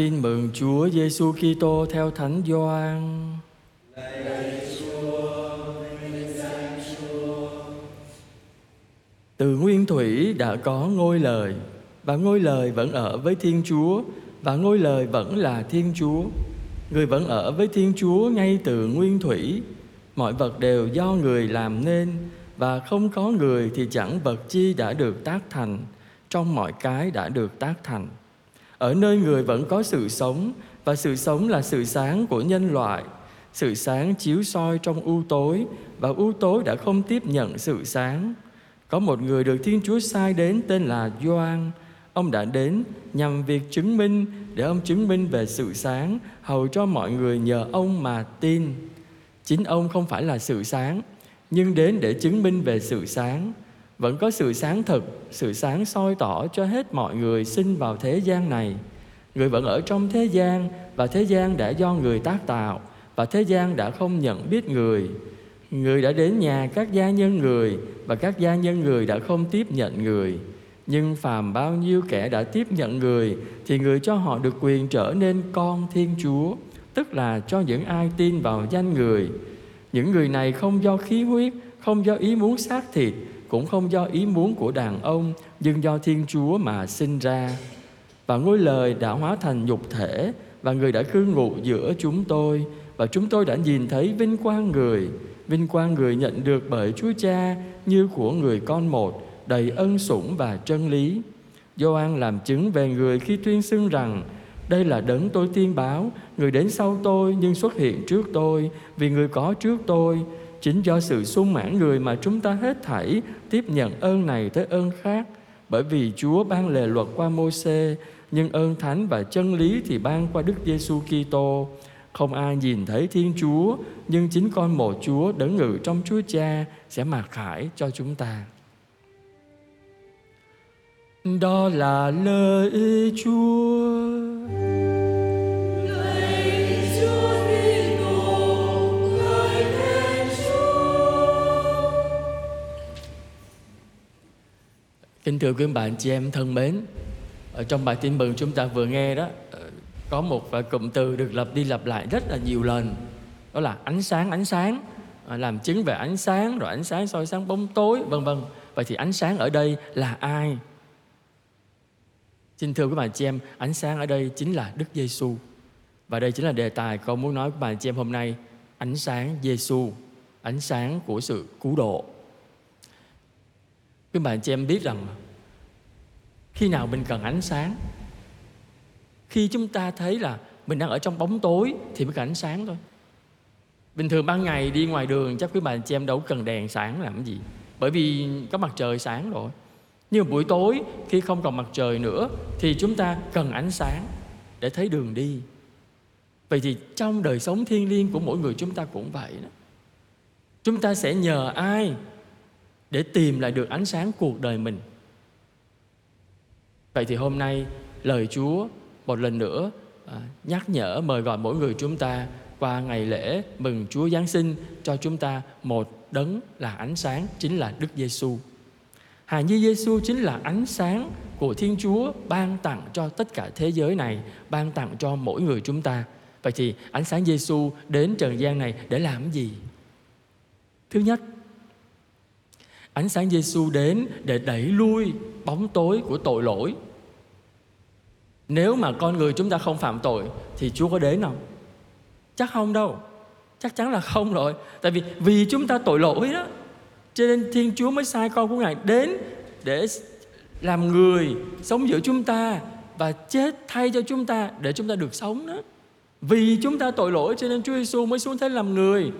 tin mừng Chúa Giêsu Kitô theo Thánh Gioan. Từ nguyên thủy đã có ngôi lời, và ngôi lời vẫn ở với Thiên Chúa, và ngôi lời vẫn là Thiên Chúa. Người vẫn ở với Thiên Chúa ngay từ nguyên thủy. Mọi vật đều do người làm nên, và không có người thì chẳng vật chi đã được tác thành. Trong mọi cái đã được tác thành. Ở nơi người vẫn có sự sống và sự sống là sự sáng của nhân loại. Sự sáng chiếu soi trong u tối và u tối đã không tiếp nhận sự sáng. Có một người được Thiên Chúa sai đến tên là Gioan. Ông đã đến nhằm việc chứng minh để ông chứng minh về sự sáng hầu cho mọi người nhờ ông mà tin. Chính ông không phải là sự sáng, nhưng đến để chứng minh về sự sáng. Vẫn có sự sáng thực, sự sáng soi tỏ cho hết mọi người sinh vào thế gian này. Người vẫn ở trong thế gian và thế gian đã do người tác tạo và thế gian đã không nhận biết người. Người đã đến nhà các gia nhân người và các gia nhân người đã không tiếp nhận người. Nhưng phàm bao nhiêu kẻ đã tiếp nhận người thì người cho họ được quyền trở nên con Thiên Chúa, tức là cho những ai tin vào danh người. Những người này không do khí huyết, không do ý muốn xác thịt, cũng không do ý muốn của đàn ông, nhưng do Thiên Chúa mà sinh ra. Và ngôi lời đã hóa thành nhục thể và người đã cư ngụ giữa chúng tôi và chúng tôi đã nhìn thấy vinh quang người, vinh quang người nhận được bởi Chúa Cha như của người con một, đầy ân sủng và chân lý. Gioan làm chứng về người khi tuyên xưng rằng đây là đấng tôi tiên báo, người đến sau tôi nhưng xuất hiện trước tôi, vì người có trước tôi. Chính do sự sung mãn người mà chúng ta hết thảy tiếp nhận ơn này tới ơn khác. Bởi vì Chúa ban lề luật qua Môsê, nhưng ơn thánh và chân lý thì ban qua Đức Giêsu Kitô. Không ai nhìn thấy Thiên Chúa, nhưng chính con một Chúa đấng ngự trong Chúa Cha sẽ mặc khải cho chúng ta. Đó là lời Chúa. Thưa quý bạn chị em thân mến, ở trong bài tin mừng chúng ta vừa nghe đó ờ, có một cụm từ được lặp đi lặp lại rất là nhiều lần. Đó là ánh sáng ánh sáng ờ, làm chứng về ánh sáng rồi ánh sáng soi sáng bóng tối vân vân. Vậy thì ánh sáng ở đây là ai? Xin thưa quý bạn chị em ánh sáng ở đây chính là Đức Giêsu và đây chính là đề tài con muốn nói với bạn chị em hôm nay. Ánh sáng Giêsu ánh sáng của sự cứu độ. Các bạn chị em biết rằng khi nào mình cần ánh sáng? Khi chúng ta thấy là mình đang ở trong bóng tối thì mới cần ánh sáng thôi. Bình thường ban ngày đi ngoài đường, chắc quý bà chị em đâu cần đèn sáng làm cái gì. Bởi vì có mặt trời sáng rồi. Nhưng buổi tối, khi không còn mặt trời nữa, thì chúng ta cần ánh sáng để thấy đường đi. Vậy thì trong đời sống thiêng liêng của mỗi người chúng ta cũng vậy đó. Chúng ta sẽ nhờ ai để tìm lại được ánh sáng cuộc đời mình? Vậy thì hôm nay lời chúa một lần nữa à, nhắc nhở mời gọi mỗi người chúng ta qua ngày lễ mừng Chúa Giáng sinh cho chúng ta một đấng là ánh sáng chính là Đức Giêsu. Hài Nhi Giêsu chính là ánh sáng của Thiên Chúa ban tặng cho tất cả thế giới này, ban tặng cho mỗi người chúng ta. Vậy thì ánh sáng Giêsu đến trần gian này để làm gì? Thứ nhất, Ánh sáng Giêsu đến để đẩy lui bóng tối của tội lỗi. Nếu mà con người chúng ta không phạm tội thì Chúa có đến không? Chắc không đâu. Chắc chắn là không rồi. Tại vì vì chúng ta tội lỗi đó, cho nên Thiên Chúa mới sai con của Ngài đến để làm người sống giữa chúng ta và chết thay cho chúng ta để chúng ta được sống đó. Vì chúng ta tội lỗi cho nên Chúa Giêsu mới xuống thế làm người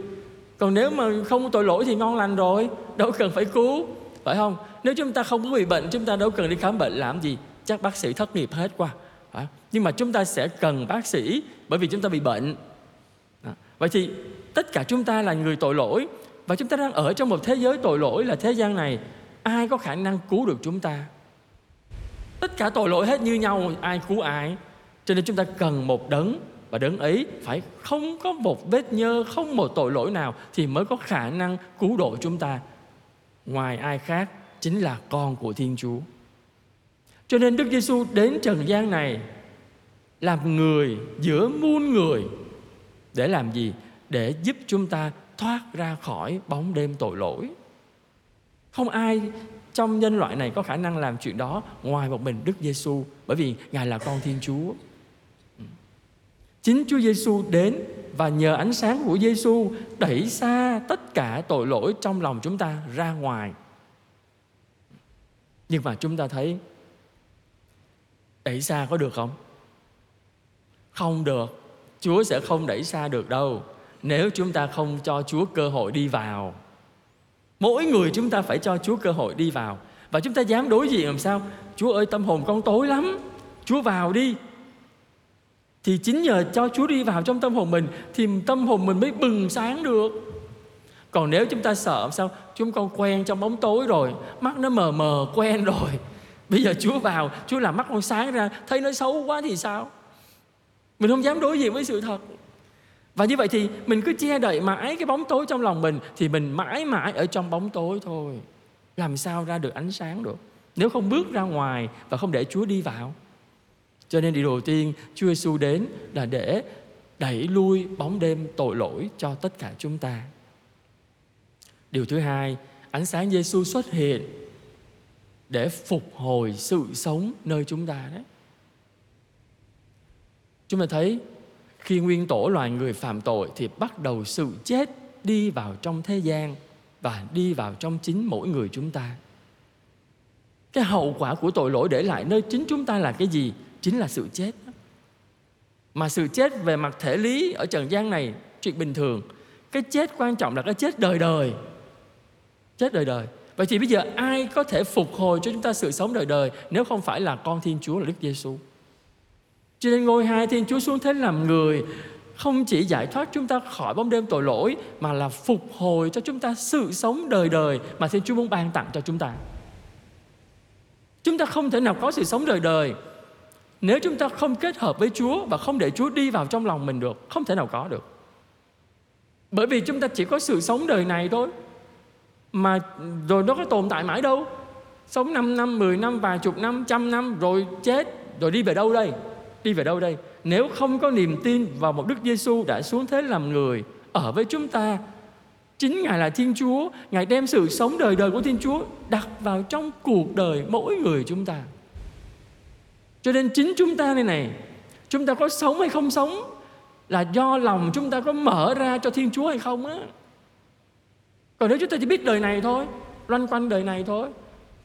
còn nếu mà không tội lỗi thì ngon lành rồi, đâu cần phải cứu, phải không? Nếu chúng ta không có bị bệnh, chúng ta đâu cần đi khám bệnh, làm gì? Chắc bác sĩ thất nghiệp hết qua phải? nhưng mà chúng ta sẽ cần bác sĩ bởi vì chúng ta bị bệnh. Đó. vậy thì tất cả chúng ta là người tội lỗi và chúng ta đang ở trong một thế giới tội lỗi là thế gian này. Ai có khả năng cứu được chúng ta? Tất cả tội lỗi hết như nhau, ai cứu ai? Cho nên chúng ta cần một đấng và đấng ấy phải không có một vết nhơ, không một tội lỗi nào thì mới có khả năng cứu độ chúng ta. Ngoài ai khác chính là con của thiên chúa. Cho nên đức giêsu đến trần gian này làm người, giữa muôn người, để làm gì? Để giúp chúng ta thoát ra khỏi bóng đêm tội lỗi. Không ai trong nhân loại này có khả năng làm chuyện đó ngoài một mình Đức Giêsu, bởi vì Ngài là con Thiên Chúa. Chính Chúa Giêsu đến và nhờ ánh sáng của Giêsu đẩy xa tất cả tội lỗi trong lòng chúng ta ra ngoài. Nhưng mà chúng ta thấy, đẩy xa có được không? Không được. Chúa sẽ không đẩy xa được đâu nếu chúng ta không cho Chúa cơ hội đi vào. Mỗi người chúng ta phải cho Chúa cơ hội đi vào Và chúng ta dám đối diện làm sao Chúa ơi, tâm hồn con tối lắm Chúa vào đi thì chính nhờ cho Chúa đi vào trong tâm hồn mình Thì tâm hồn mình mới bừng sáng được. Còn nếu chúng ta sợ sao? Chúng con quen trong bóng tối rồi, Mắt nó mờ mờ quen rồi. Bây giờ Chúa vào, Chúa làm mắt con sáng ra, Thấy nó xấu quá thì sao? Mình không dám đối diện với sự thật. Và như vậy thì mình cứ che đậy mãi cái bóng tối trong lòng mình Thì mình mãi mãi ở trong bóng tối thôi. Làm sao ra được ánh sáng được? Nếu không bước ra ngoài và không để Chúa đi vào cho nên điều đầu tiên Chúa Giêsu đến là để đẩy lui bóng đêm tội lỗi cho tất cả chúng ta Điều thứ hai, Ánh sáng Giêsu xuất hiện để phục hồi sự sống nơi chúng ta đấy. Chúng ta thấy khi nguyên tổ loài người phạm tội thì bắt đầu sự chết đi vào trong thế gian và đi vào trong chính mỗi người chúng ta. Cái hậu quả của tội lỗi để lại nơi chính chúng ta là cái gì? Chính là sự chết. Mà sự chết về mặt thể lý ở trần gian này, chuyện bình thường. Cái chết quan trọng là cái chết đời đời. Chết đời đời. Vậy thì bây giờ ai có thể phục hồi cho chúng ta sự sống đời đời nếu không phải là con Thiên Chúa là Đức Giêsu? Cho nên ngôi hai Thiên Chúa xuống thế làm người không chỉ giải thoát chúng ta khỏi bóng đêm tội lỗi, mà là phục hồi cho chúng ta sự sống đời đời mà Thiên Chúa muốn ban tặng cho chúng ta. Chúng ta không thể nào có sự sống đời đời nếu chúng ta không kết hợp với Chúa và không để Chúa đi vào trong lòng mình được, không thể nào có được. Bởi vì chúng ta chỉ có sự sống đời này thôi. Mà rồi nó có tồn tại mãi đâu. Sống 5 năm, 10 năm, vài chục năm, trăm năm rồi chết, rồi đi về đâu đây? đi về đâu đây nếu không có niềm tin vào một Đức Giêsu đã xuống thế làm người ở với chúng ta chính ngài là Thiên Chúa ngài đem sự sống đời đời của Thiên Chúa đặt vào trong cuộc đời mỗi người chúng ta cho nên chính chúng ta này này chúng ta có sống hay không sống là do lòng chúng ta có mở ra cho Thiên Chúa hay không á. Còn nếu chúng ta chỉ biết đời này thôi loanh quanh đời này thôi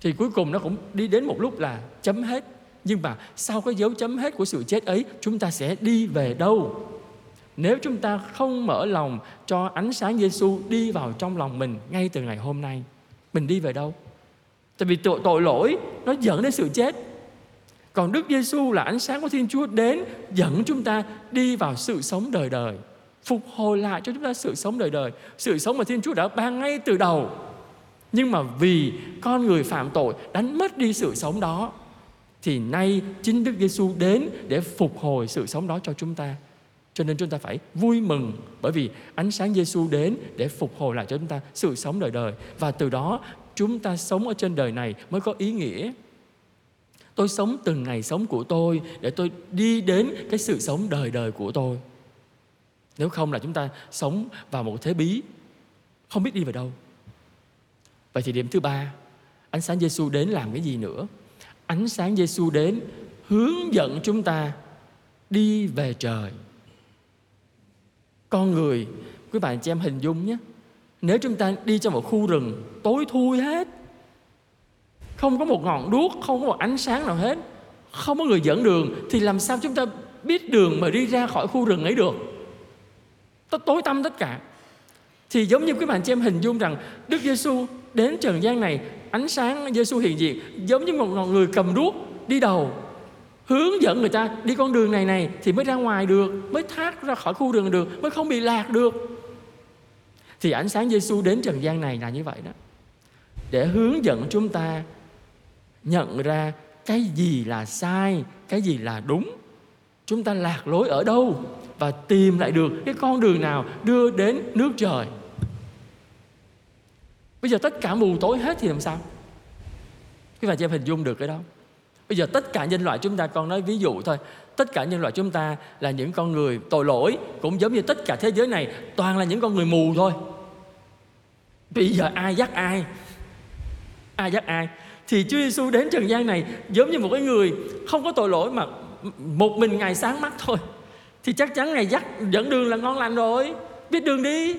thì cuối cùng nó cũng đi đến một lúc là chấm hết. Nhưng mà sau cái dấu chấm hết của sự chết ấy chúng ta sẽ đi về đâu? Nếu chúng ta không mở lòng cho ánh sáng Giêsu đi vào trong lòng mình ngay từ ngày hôm nay mình đi về đâu? Tại vì tội, tội lỗi nó dẫn đến sự chết còn Đức Giêsu là ánh sáng của Thiên Chúa đến dẫn chúng ta đi vào sự sống đời đời, phục hồi lại cho chúng ta sự sống đời đời sự sống mà Thiên Chúa đã ban ngay từ đầu nhưng mà vì con người phạm tội, đánh mất đi sự sống đó, thì nay chính Đức Giêsu đến để phục hồi sự sống đó cho chúng ta. Cho nên chúng ta phải vui mừng bởi vì ánh sáng Giêsu đến để phục hồi lại cho chúng ta sự sống đời đời và từ đó, chúng ta sống ở trên đời này mới có ý nghĩa. Tôi sống từng ngày sống của tôi để tôi đi đến cái sự sống đời đời của tôi. Nếu không là chúng ta sống vào một thế bí không biết đi về đâu. Vậy thì điểm thứ ba, ánh sáng Giêsu đến làm cái gì nữa? ánh sáng Giêsu đến hướng dẫn chúng ta đi về trời. Con người, quý bạn chị em hình dung nhé. Nếu chúng ta đi trong một khu rừng tối thui hết, không có một ngọn đuốc, không có một ánh sáng nào hết, không có người dẫn đường thì làm sao chúng ta biết đường mà đi ra khỏi khu rừng ấy được? Tối tăm tất cả. Thì giống như các bạn chị em hình dung rằng Đức Giêsu đến trần gian này ánh sáng Giêsu hiện diện giống như một người cầm đuốc đi đầu hướng dẫn người ta đi con đường này này thì mới ra ngoài được mới thoát ra khỏi khu rừng được mới không bị lạc được thì ánh sáng Giêsu đến trần gian này là như vậy đó để hướng dẫn chúng ta nhận ra cái gì là sai, cái gì là đúng. Chúng ta lạc lối ở đâu và tìm lại được cái con đường nào đưa đến nước trời. Bây giờ tất cả mù tối hết thì làm sao? Quý bà chị em hình dung được cái đó. Bây giờ tất cả nhân loại chúng ta, con nói ví dụ thôi, Tất cả nhân loại chúng ta là những con người tội lỗi, Cũng giống như tất cả thế giới này, Toàn là những con người mù thôi. Bây giờ ai dắt ai? Ai dắt ai? Thì Chúa Giêsu đến trần gian này Giống như một cái người không có tội lỗi Mà một mình Ngài sáng mắt thôi. Thì chắc chắn Ngài dắt dẫn đường là ngon lành rồi. Biết đường đi.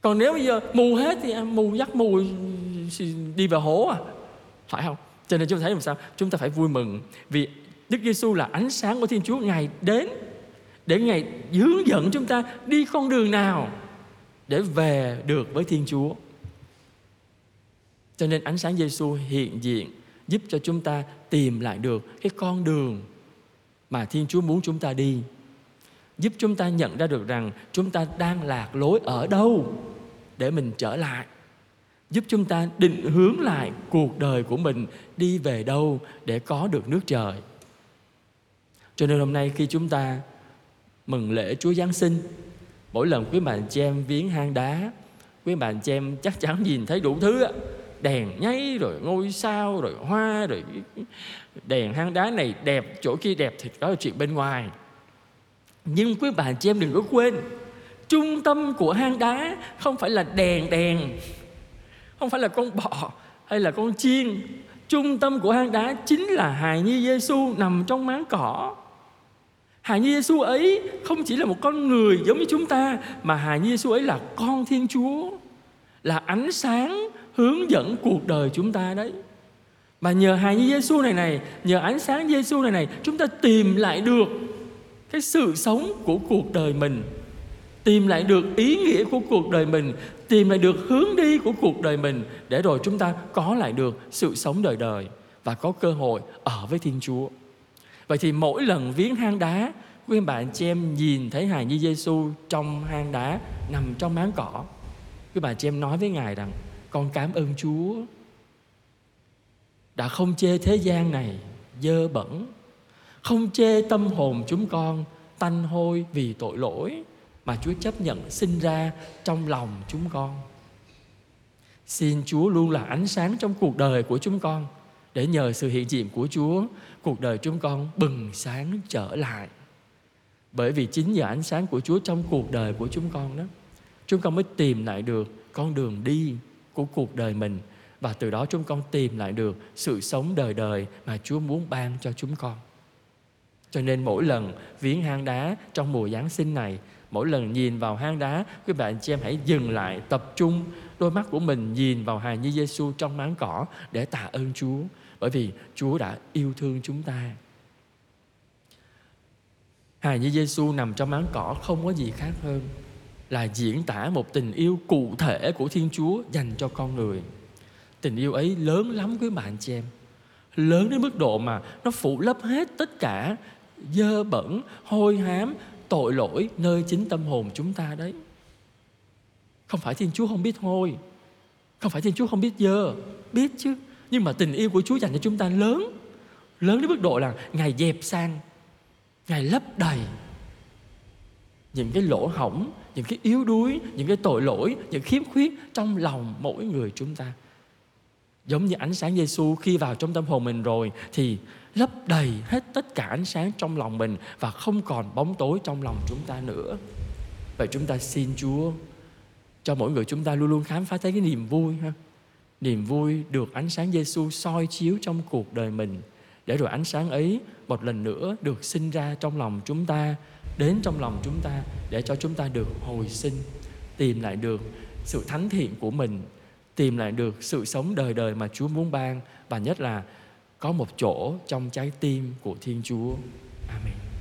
Còn nếu bây giờ mù hết Thì mù, dắt mù đi vào hố à? Phải không? Cho nên chúng ta thấy làm sao? Chúng ta phải vui mừng vì Đức Giêsu là ánh sáng của Thiên Chúa. Ngài đến để Ngài hướng dẫn chúng ta đi con đường nào để về được với Thiên Chúa. Cho nên ánh sáng Giêsu hiện diện giúp cho chúng ta tìm lại được cái con đường mà Thiên Chúa muốn chúng ta đi. Giúp chúng ta nhận ra được rằng chúng ta đang lạc lối ở đâu để mình trở lại giúp chúng ta định hướng lại cuộc đời của mình đi về đâu để có được nước trời. Cho nên hôm nay khi chúng ta mừng lễ Chúa Giáng sinh, mỗi lần quý bạn chị em viếng hang đá, quý bạn chị em chắc chắn nhìn thấy đủ thứ đèn nháy, rồi ngôi sao, rồi hoa, rồi đèn hang đá này đẹp, chỗ kia đẹp thì đó là chuyện bên ngoài. Nhưng quý bà chị em đừng có quên, trung tâm của hang đá không phải là đèn đèn, không phải là con bò hay là con chiên. Trung tâm của hang đá chính là hài nhi Giêsu nằm trong máng cỏ. Hài nhi Giêsu ấy không chỉ là một con người giống như chúng ta, mà hài nhi Giêsu ấy là con Thiên Chúa, là ánh sáng hướng dẫn cuộc đời chúng ta đấy mà nhờ hài nhi Giêsu này này nhờ ánh sáng Giêsu này này chúng ta tìm lại được cái sự sống của cuộc đời mình tìm lại được ý nghĩa của cuộc đời mình tìm lại được hướng đi của cuộc đời mình để rồi chúng ta có lại được sự sống đời đời và có cơ hội ở với Thiên Chúa. Vậy thì mỗi lần viếng hang đá, quý bạn chị em nhìn thấy hài nhi Giêsu trong hang đá nằm trong máng cỏ. Quý bà chị em nói với Ngài rằng con cảm ơn Chúa đã không chê thế gian này dơ bẩn, không chê tâm hồn chúng con tanh hôi vì tội lỗi mà Chúa chấp nhận sinh ra trong lòng chúng con. Xin Chúa luôn là ánh sáng trong cuộc đời của chúng con để nhờ sự hiện diện của Chúa, cuộc đời chúng con bừng sáng trở lại. Bởi vì chính nhờ ánh sáng của Chúa trong cuộc đời của chúng con đó, chúng con mới tìm lại được con đường đi của cuộc đời mình. Và từ đó chúng con tìm lại được sự sống đời đời mà Chúa muốn ban cho chúng con. Cho nên mỗi lần viếng hang đá trong mùa Giáng sinh này, mỗi lần nhìn vào hang đá, quý bạn chị em hãy dừng lại, tập trung, đôi mắt của mình nhìn vào hài như Giêsu trong máng cỏ để tạ ơn Chúa. Bởi vì Chúa đã yêu thương chúng ta. Hài như Giêsu nằm trong máng cỏ không có gì khác hơn là diễn tả một tình yêu cụ thể của Thiên Chúa dành cho con người. Tình yêu ấy lớn lắm quý bạn chị em. Lớn đến mức độ mà nó phủ lấp hết tất cả dơ bẩn hôi hám tội lỗi nơi chính tâm hồn chúng ta đấy. Không phải thiên chúa không biết hôi, không phải thiên chúa không biết dơ biết chứ. Nhưng mà tình yêu của chúa dành cho chúng ta lớn lớn đến mức độ là ngài dẹp sang ngài lấp đầy những cái lỗ hỏng những cái yếu đuối, những cái tội lỗi, những khiếm khuyết trong lòng mỗi người chúng ta giống như ánh sáng Giêsu khi vào trong tâm hồn mình rồi thì lấp đầy hết tất cả ánh sáng trong lòng mình và không còn bóng tối trong lòng chúng ta nữa. Vậy chúng ta xin Chúa cho mỗi người chúng ta luôn luôn khám phá thấy cái niềm vui ha. Niềm vui được ánh sáng Giêsu soi chiếu trong cuộc đời mình để rồi ánh sáng ấy một lần nữa được sinh ra trong lòng chúng ta, đến trong lòng chúng ta để cho chúng ta được hồi sinh, tìm lại được sự thánh thiện của mình, tìm lại được sự sống đời đời mà Chúa muốn ban, và nhất là có một chỗ trong trái tim của Thiên Chúa. Amen.